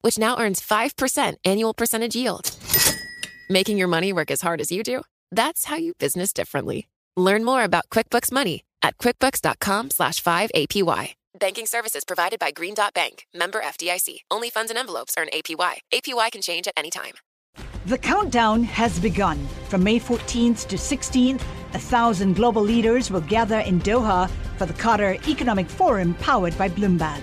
which now earns 5% annual percentage yield. Making your money work as hard as you do? That's how you business differently. Learn more about QuickBooks Money at quickbooks.com slash 5APY. Banking services provided by Green Dot Bank, member FDIC. Only funds and envelopes earn APY. APY can change at any time. The countdown has begun. From May 14th to 16th, a thousand global leaders will gather in Doha for the Qatar Economic Forum powered by Bloomberg.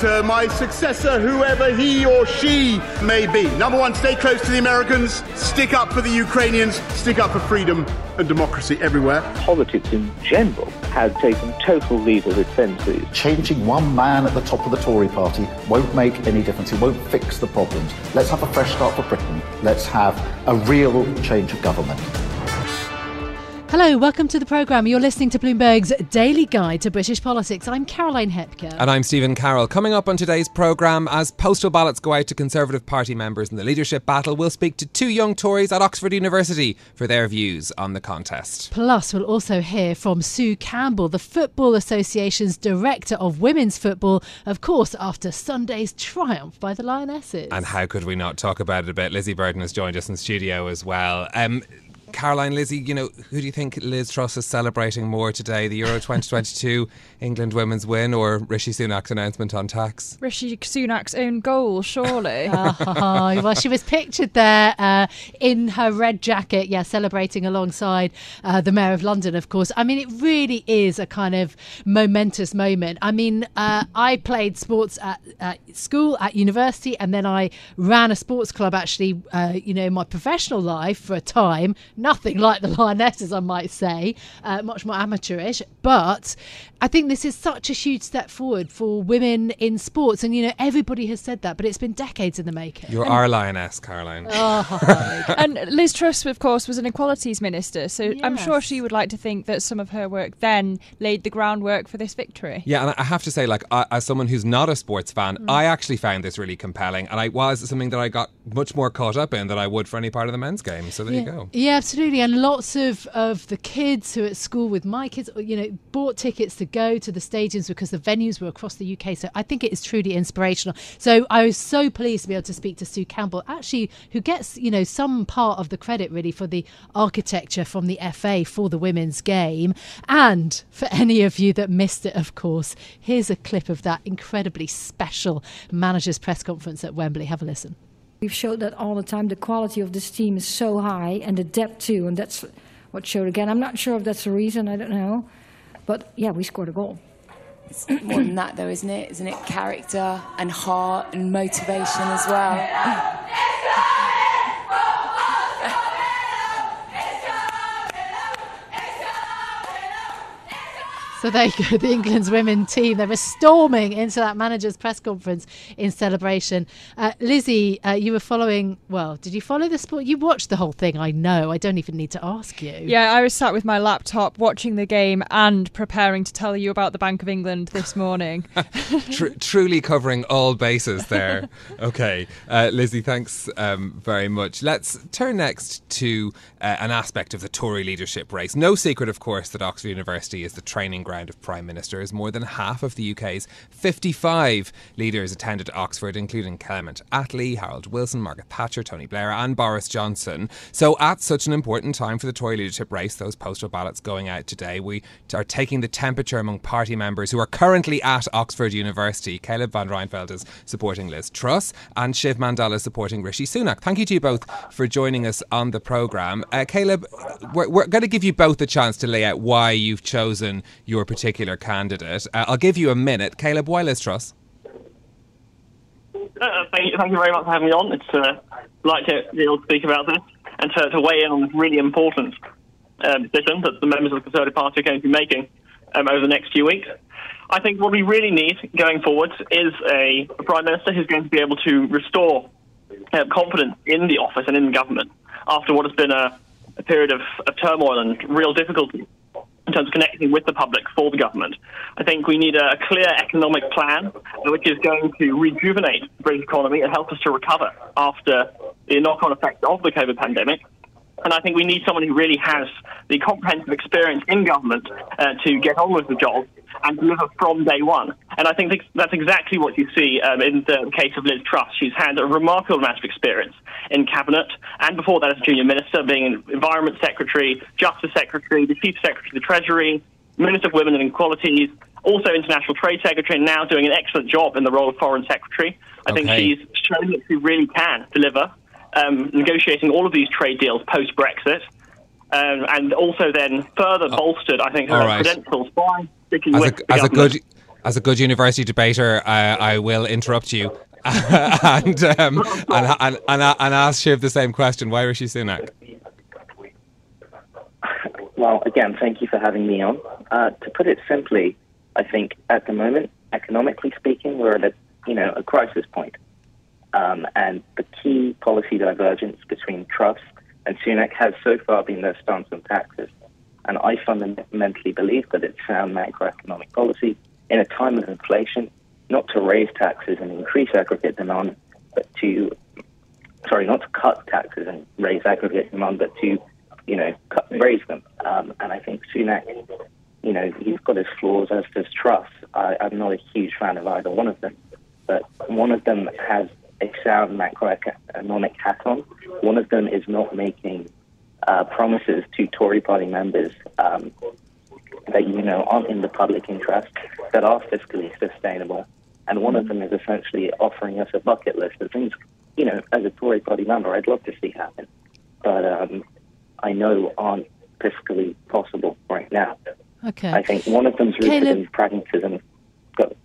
To my successor, whoever he or she may be. Number one, stay close to the Americans, stick up for the Ukrainians, stick up for freedom and democracy everywhere. Politics in general has taken total legal defences. Changing one man at the top of the Tory party won't make any difference. It won't fix the problems. Let's have a fresh start for Britain. Let's have a real change of government. Hello, welcome to the programme. You're listening to Bloomberg's Daily Guide to British Politics. I'm Caroline Hepker. And I'm Stephen Carroll. Coming up on today's programme, as postal ballots go out to Conservative Party members in the leadership battle, we'll speak to two young Tories at Oxford University for their views on the contest. Plus, we'll also hear from Sue Campbell, the Football Association's Director of Women's Football, of course, after Sunday's triumph by the Lionesses. And how could we not talk about it a bit? Lizzy Burden has joined us in studio as well. Um, Caroline, Lizzy, you know, who do you think Liz Truss is celebrating more today? The Euro 2022 England women's win or Rishi Sunak's announcement on tax? Rishi Sunak's own goal, surely. oh, well, she was pictured there uh, in her red jacket, yeah, celebrating alongside uh, the Mayor of London, of course. I mean, it really is a kind of momentous moment. I mean, uh, I played sports at, at, school, at university, and then I ran a sports club actually, uh, you know, in my professional life for a time nothing like the Lionesses, I might say, uh, much more amateurish. But I think this is such a huge step forward for women in sports. And, you know, everybody has said that, but it's been decades in the making. You're and, our Lioness, Caroline. Oh, and Liz Truss, of course, was an equalities minister. So yes. I'm sure she would like to think that some of her work then laid the groundwork for this victory. Yeah, and I have to say, like, I, as someone who's not a sports fan, mm. I actually found this really compelling. And it was something that I got much more caught up in than I would for any part of the men's game. So there yeah. you go. Yeah, absolutely. And lots of, of the kids who are at school with my kids, you know, bought tickets to go to the stadiums because the venues were across the UK. So I think it is truly inspirational. So I was so pleased to be able to speak to Sue Campbell, actually, who gets, you know, some part of the credit really for the architecture from the FA for the women's game. And for any of you that missed it, of course, here's a clip of that incredibly special manager's press conference at Wembley. Have a listen. We've showed that all the time. The quality of this team is so high, and the depth too, and that's what showed again. I'm not sure if that's the reason. I don't know, but yeah, we scored a goal. It's more than that, though, isn't it? Isn't it character and heart and motivation as well? So there you go, the England's women team. They were storming into that manager's press conference in celebration. Uh, Lizzy, uh, you were following, well, did you follow the sport? You watched the whole thing, I know. I don't even need to ask you. Yeah, I was sat with my laptop watching the game and preparing to tell you about the Bank of England this morning. Tr- truly covering all bases there. okay. Uh, Lizzy, thanks um, very much. Let's turn next to uh, an aspect of the Tory leadership race. No secret, of course, that Oxford University is the training ground of prime ministers. More than half of the UK's 55 leaders attended Oxford, including Clement Attlee, Harold Wilson, Margaret Thatcher, Tony Blair, and Boris Johnson. So, at such an important time for the Tory leadership race, those postal ballots going out today, we are taking the temperature among party members who are currently at Oxford University. Caleb van Ryneveld is supporting Liz Truss, and Shiv Mandal is supporting Rishi Sunak. Thank you to you both for joining us on the programme. Uh, Caleb, we're, we're going to give you both a chance to lay out why you've chosen your your particular candidate. Uh, I'll give you a minute. Caleb, why Liz Truss? Uh, thank, you, thank you very much for having me on. It's uh, like to be able to speak about this and to, to weigh in on this really important uh, decision that the members of the Conservative Party are going to be making um, over the next few weeks. I think what we really need going forward is a, a Prime Minister who's going to be able to restore uh, confidence in the office and in the government after what has been a, a period of, of turmoil and real difficulty in terms of connecting with the public for the government. I think we need a clear economic plan uh, which is going to rejuvenate the British economy and help us to recover after the knock-on effects of the COVID pandemic. And I think we need someone who really has the comprehensive experience in government uh, to get on with the job and deliver from day one. And I think that's exactly what you see um, in the case of Liz Truss. She's had a remarkable amount of experience in cabinet, and before that as a junior minister, being an environment secretary, justice secretary, the chief secretary of the treasury, minister of women and equalities, also international trade secretary, and now doing an excellent job in the role of foreign secretary. I okay. think she's shown that she really can deliver, um, negotiating all of these trade deals post Brexit. Um, and also then further oh, bolstered, I think, her right. credentials by sticking as with a, as a good as a good university debater, I, I will interrupt you and, um, and, and, and, and ask Shiv the same question. Why Rishi Sunak? Well, again, thank you for having me on. Uh, to put it simply, I think at the moment, economically speaking, we're at a you know a crisis point, um, and the key policy divergence between Truss and Sunak has so far been their stance on taxes. And I fundamentally believe that it's sound macroeconomic policy in a time of inflation, not to raise taxes and increase aggregate demand, but to, sorry, not to cut taxes and raise aggregate demand, but to, you know, cut, raise them. Um, and I think Sunak, you know, he's got his flaws, as does Truss. I, I'm not a huge fan of either one of them, but one of them has a sound macroeconomic hat on. One of them is not making uh, promises to Tory party members um, that you know aren't in the public interest, that are fiscally sustainable, and one of them is essentially offering us a bucket list of things, you know, as a Tory party member, I'd love to see happen, but um, I know aren't fiscally possible right now. Okay. I think one of them's rooted Caleb. in pragmatism.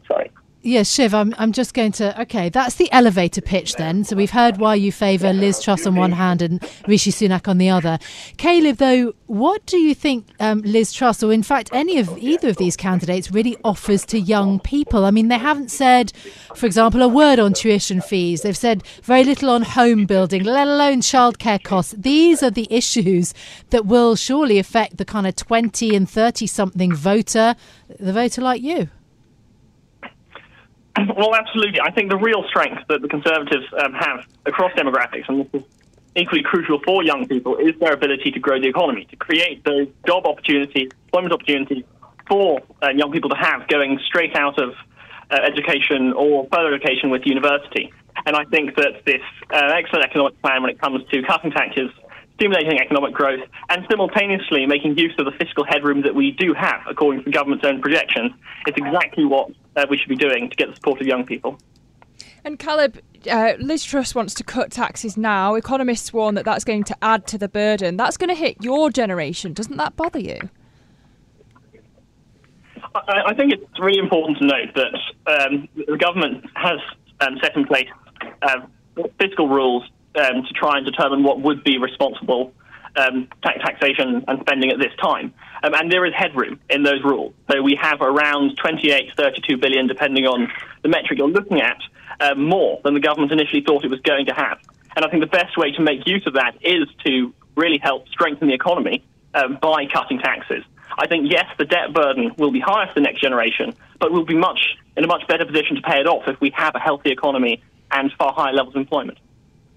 sorry. Yes, Shiv, I'm, I'm just going to. Okay, that's the elevator pitch then. So we've heard why you favour Liz Truss on one hand and Rishi Sunak on the other. Caleb, though, what do you think um, Liz Truss, or in fact any of either of these candidates, really offers to young people? I mean, they haven't said, for example, a word on tuition fees. They've said very little on home building, let alone childcare costs. These are the issues that will surely affect the kind of 20 and 30 something voter, the voter like you. Well, absolutely. I think the real strength that the Conservatives um, have across demographics, and this is equally crucial for young people, is their ability to grow the economy, to create those job opportunities, employment opportunities for uh, young people to have going straight out of uh, education or further education with university. And I think that this uh, excellent economic plan when it comes to cutting taxes, stimulating economic growth, and simultaneously making use of the fiscal headroom that we do have, according to the government's own projections, is exactly what uh, we should be doing to get the support of young people. And Caleb, uh, Liz Truss wants to cut taxes now. Economists warn that that's going to add to the burden. That's going to hit your generation. Doesn't that bother you? I, I think it's really important to note that um, the government has um, set in place uh, fiscal rules um, to try and determine what would be responsible um, taxation and spending at this time. Um, and there is headroom in those rules. So we have around 28, 32 billion, depending on the metric you're looking at, uh, more than the government initially thought it was going to have. And I think the best way to make use of that is to really help strengthen the economy um, by cutting taxes. I think, yes, the debt burden will be higher for the next generation, but we'll be much in a much better position to pay it off if we have a healthy economy and far higher levels of employment.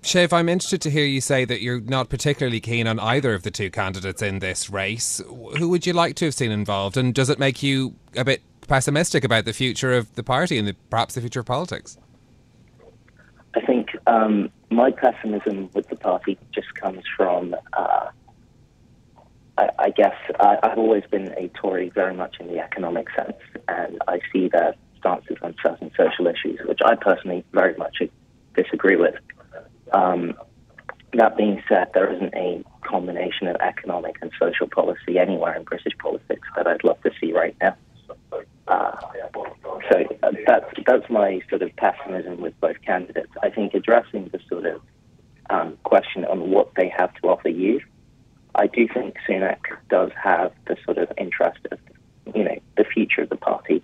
Shiv, I'm interested to hear you say that you're not particularly keen on either of the two candidates in this race. Who would you like to have seen involved, and does it make you a bit pessimistic about the future of the party and the, perhaps the future of politics? I think um, my pessimism with the party just comes from, uh, I, I, guess, I, have always been a Tory very much in the economic sense, and I see their stances on certain social issues, which I personally very much disagree with. Um, that being said, there isn't a combination of economic and social policy anywhere in British politics that I'd love to see right now. Uh, so uh, that's that's my sort of pessimism with both candidates. I think addressing the sort of um, question on what they have to offer you, I do think Sunak does have the sort of interest of you know the future of the party,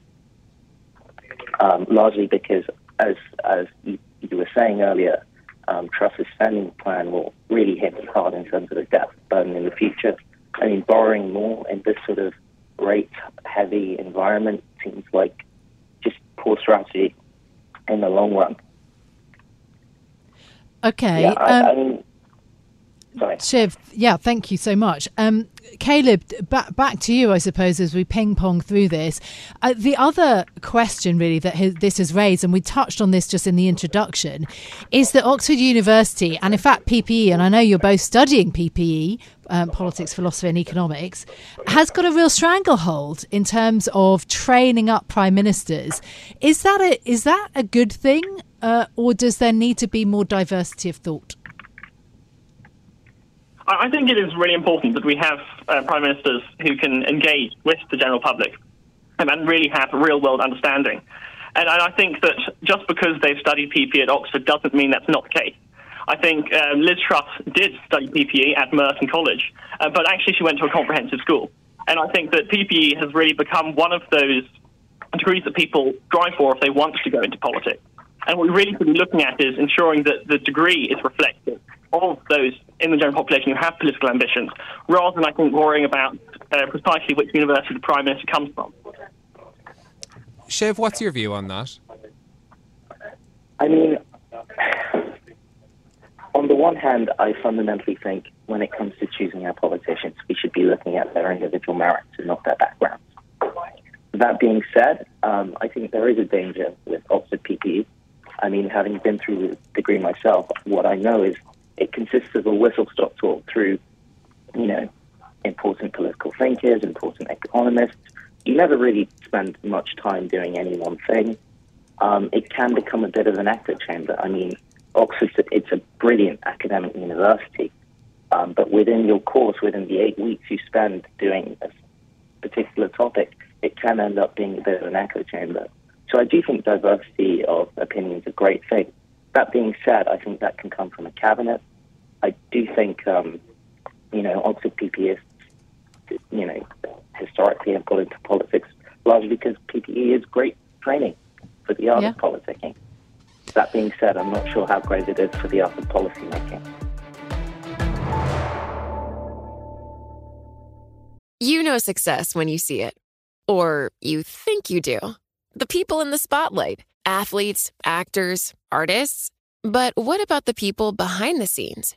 um, largely because as as you, you were saying earlier, Spending plan will really hit us hard in terms of the debt burden in the future. I mean, borrowing more in this sort of rate-heavy environment seems like just poor strategy in the long run. Okay. Yeah, I, um, I mean, sorry. Shiv, yeah, thank you so much. Um, Caleb, back back to you, I suppose, as we ping pong through this. Uh, the other question, really, that has, this has raised, and we touched on this just in the introduction, is that Oxford University, and in fact PPE, and I know you're both studying PPE, um, politics, philosophy, and economics, has got a real stranglehold in terms of training up prime ministers. Is that a is that a good thing, uh, or does there need to be more diversity of thought? I think it is really important that we have uh, prime ministers who can engage with the general public and really have a real world understanding. And I I think that just because they've studied PPE at Oxford doesn't mean that's not the case. I think uh, Liz Truss did study PPE at Merton College, uh, but actually she went to a comprehensive school. And I think that PPE has really become one of those degrees that people strive for if they want to go into politics. And what we really should be looking at is ensuring that the degree is reflective of those in the general population who have political ambitions, rather than, I think, worrying about uh, precisely which university the Prime Minister comes from. Shiv, what's your view on that? I mean, on the one hand, I fundamentally think when it comes to choosing our politicians, we should be looking at their individual merits and not their backgrounds. That being said, um, I think there is a danger with Oxford PPE. I mean, having been through the degree myself, what I know is it consists of a whistle-stop tour through, you know, important political thinkers, important economists. You never really spend much time doing any one thing. Um, it can become a bit of an echo chamber. I mean, Oxford, it's a brilliant academic university, um, but within your course, within the eight weeks you spend doing a particular topic, it can end up being a bit of an echo chamber. So I do think diversity of opinion is a great thing. That being said, I think that can come from a cabinet. I do think, um, you know, Oxford PPists, you know, historically have got into politics largely because PPE is great training for the art Yeah. of politicking. That being said, I'm not sure how great it is for the art of policymaking. You know success when you see it. Or you think you do. The people in the spotlight athletes, actors, artists. But what about the people behind the scenes?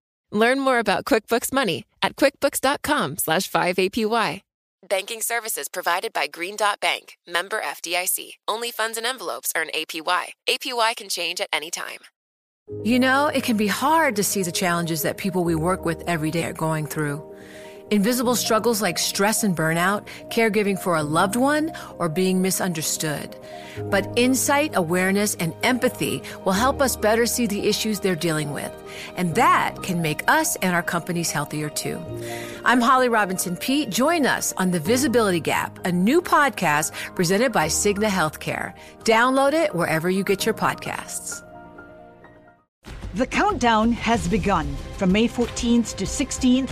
Learn more about QuickBooks Money at quickbooks.com slash 5APY. Banking services provided by Green Dot Bank, member FDIC. Only funds and envelopes earn APY. APY can change at any time. You know, it can be hard to see the challenges that people we work with every day are going through. Invisible struggles like stress and burnout, caregiving for a loved one, or being misunderstood. But insight, awareness, and empathy will help us better see the issues they're dealing with. And that can make us and our companies healthier too. I'm Holly Robinson Pete. Join us on The Visibility Gap, a new podcast presented by Cigna Healthcare. Download it wherever you get your podcasts. The countdown has begun. From May 14th to 16th,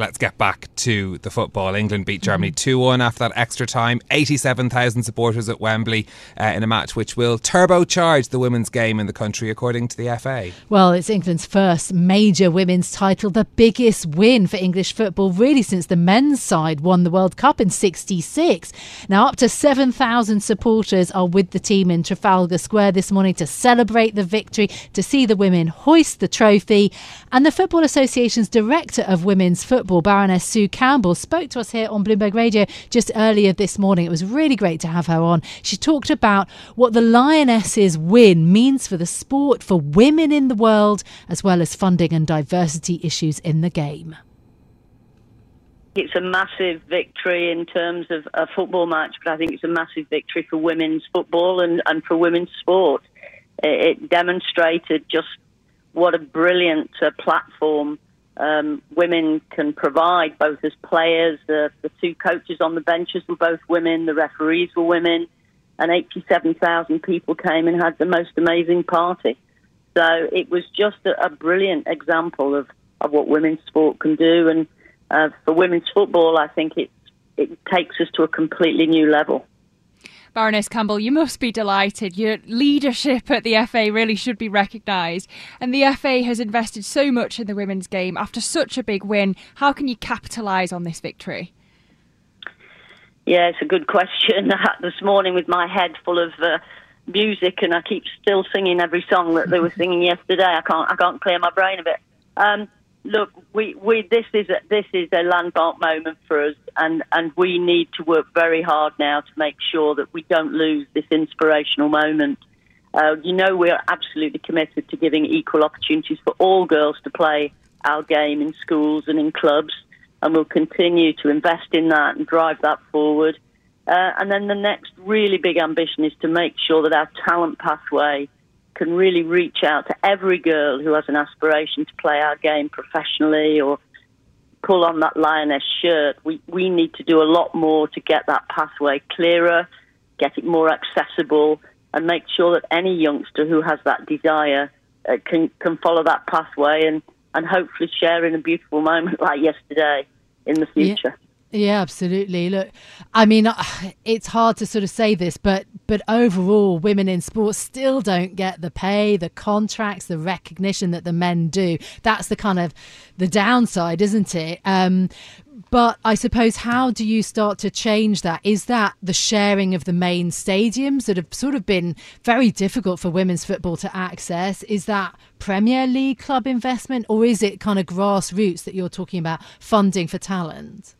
let's get back to the football. England beat Germany 2 mm-hmm. 1 after that extra time. 87,000 supporters at Wembley uh, in a match which will turbocharge the women's game in the country, according to the FA. Well, it's England's first major women's title, the biggest win for English football really since the men's side won the World Cup in 66. Now, up to 7,000 supporters are with the team in Trafalgar Square this morning to celebrate the victory, to see the women hoist the trophy. And the Football Association's director of women's football, Baroness Sue Campbell, spoke to us here on Bloomberg Radio just earlier this morning. It was really great to have her on. She talked about what the Lionesses win means for the sport, for women in the world, as well as funding and diversity issues in the game. It's a massive victory in terms of a football match, but I think it's a massive victory for women's football and, and for women's sport. It, it demonstrated just what a brilliant uh, platform um, women can provide, both as players. The, the two coaches on the benches were both women, the referees were women, and 87,000 people came and had the most amazing party. So it was just a, a brilliant example of, of what women's sport can do. And uh, for women's football, I think it, it takes us to a completely new level. Baroness Campbell, you must be delighted. Your leadership at the FA really should be recognised. And the FA has invested so much in the women's game after such a big win. How can you capitalise on this victory? Yeah, it's a good question. this morning, with my head full of uh, music, and I keep still singing every song that they were singing yesterday. I can't, I can't clear my brain of it. Um, look, we, we this is a, this is a landmark moment for us, and, and we need to work very hard now to make sure that we don't lose this inspirational moment. Uh, you know, we are absolutely committed to giving equal opportunities for all girls to play our game in schools and in clubs, and we'll continue to invest in that and drive that forward. Uh, and then the next really big ambition is to make sure that our talent pathway can really reach out to every girl who has an aspiration to play our game professionally or pull on that lioness shirt. We we need to do a lot more to get that pathway clearer, get it more accessible, and make sure that any youngster who has that desire uh, can can follow that pathway and and hopefully share in a beautiful moment like yesterday in the future. Yeah. Yeah, absolutely. Look, I mean, it's hard to sort of say this, but but overall, women in sports still don't get the pay, the contracts, the recognition that the men do. That's the kind of the downside, isn't it? Um, but I suppose, how do you start to change that? Is that the sharing of the main stadiums that have sort of been very difficult for women's football to access? Is that Premier League club investment, or is it kind of grassroots that you're talking about funding for talent?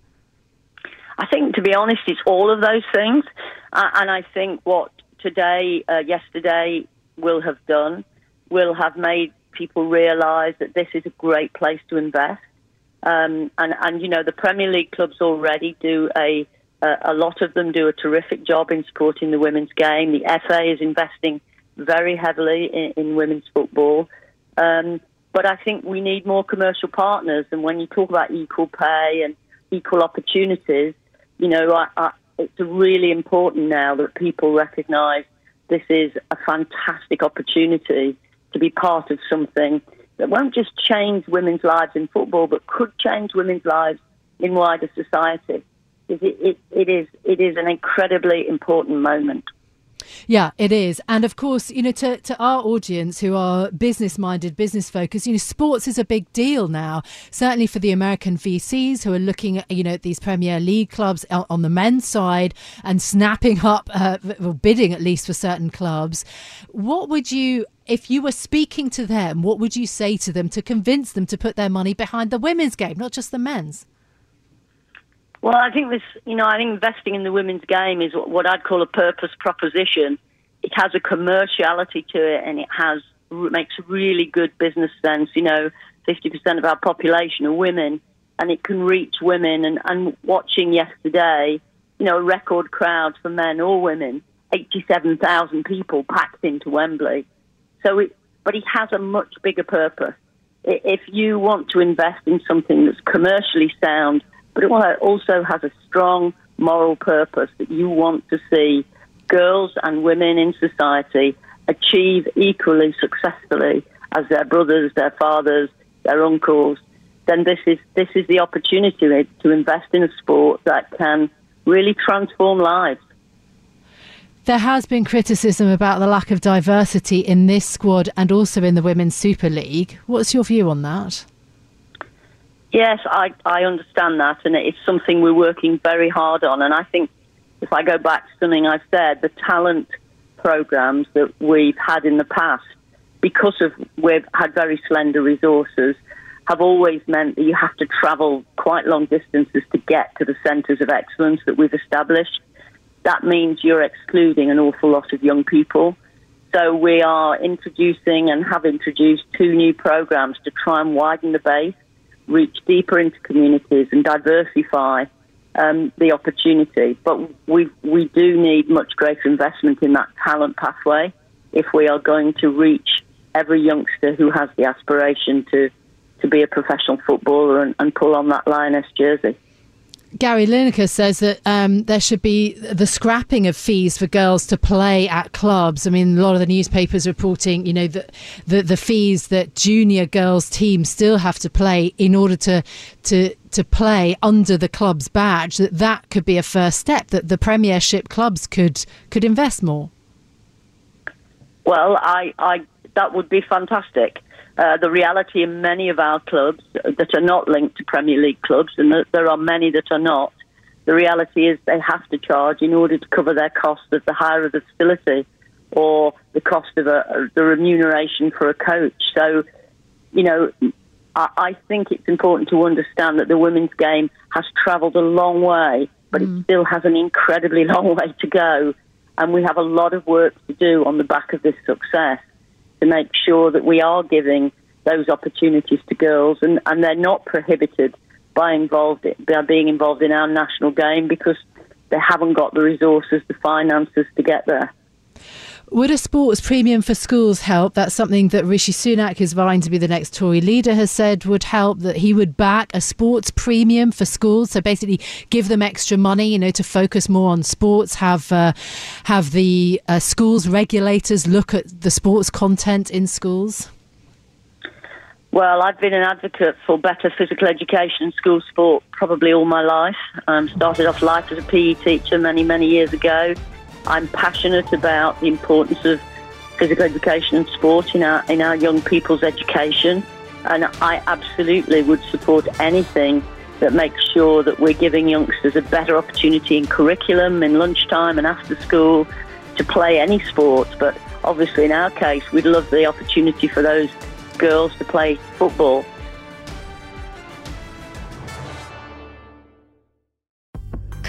I think, to be honest, it's all of those things. Uh, and I think what today, uh, yesterday, will have done will have made people realise that this is a great place to invest. Um, and, and, you know, the Premier League clubs already do a, a lot of them do a terrific job in supporting the women's game. The FA is investing very heavily in, in women's football. Um, but I think we need more commercial partners. And when you talk about equal pay and equal opportunities, you know, I, I, it's really important now that people recognise this is a fantastic opportunity to be part of something that won't just change women's lives in football, but could change women's lives in wider society. It, it, it is it is an incredibly important moment. Yeah, it is. And of course, you know, to, to our audience who are business minded, business focused, you know, sports is a big deal now. Certainly for the American VCs who are looking at, you know, at these Premier League clubs on the men's side and snapping up, uh, or bidding at least for certain clubs. What would you if you were speaking to them, what would you say to them to convince them to put their money behind the women's game, not just the men's? Well, I think this, you know, I think investing in the women's game is what I'd call a purpose proposition. It has a commerciality to it, and it has makes really good business sense. You know, fifty percent of our population are women, and it can reach women. And, and watching yesterday, you know, a record crowd for men or women, eighty-seven thousand people packed into Wembley. So, it, but it has a much bigger purpose. If you want to invest in something that's commercially sound but it also has a strong moral purpose that you want to see girls and women in society achieve equally successfully as their brothers, their fathers, their uncles, then this is this is the opportunity to invest in a sport that can really transform lives. There has been criticism about the lack of diversity in this squad and also in the Women's Super League. What's your view on that? Yes, I, I understand that, and it's something we're working very hard on. And I think if I go back to something I've said, the talent programs that we've had in the past, because of we've had very slender resources, have always meant that you have to travel quite long distances to get to the centres of excellence that we've established. That means you're excluding an awful lot of young people. So we are introducing and have introduced two new programs to try and widen the base, reach deeper into communities and diversify um, the opportunity. But we, we do need much greater investment in that talent pathway if we are going to reach every youngster who has the aspiration to, to be a professional footballer and, and pull on that Lioness jersey. Gary Lineker says that um, there should be the scrapping of fees for girls to play at clubs. I mean, a lot of the newspapers reporting, you know, the, the, the fees that junior girls teams still have to play in order to to to play under the club's badge. That that could be a first step. That the Premiership clubs could could invest more. Well, I, I that would be fantastic. Uh, the reality in many of our clubs that are not linked to Premier League clubs, and there are many that are not, the reality is they have to charge in order to cover their cost of the hire of the facility or the cost of a, the remuneration for a coach. So, you know, I, I think it's important to understand that the women's game has travelled a long way, but mm. it still has an incredibly long way to go. And we have a lot of work to do on the back of this success to make sure that we are giving those opportunities to girls and, and they're not prohibited by involved by being involved in our national game because they haven't got the resources, the finances to get there. Would a sports premium for schools help? That's something that Rishi Sunak, who's vying to be the next Tory leader, has said would help. That he would back a sports premium for schools. So basically, give them extra money, you know, to focus more on sports. Have uh, have the uh, schools regulators look at the sports content in schools. Well, I've been an advocate for better physical education and school sport probably all my life. Um, started off life as a PE teacher many, many years ago. I'm passionate about the importance of physical education and sport in our in our young people's education, and I absolutely would support anything that makes sure that we're giving youngsters a better opportunity in curriculum, in lunchtime, and after school to play any sport. But obviously, in our case, we'd love the opportunity for those girls to play football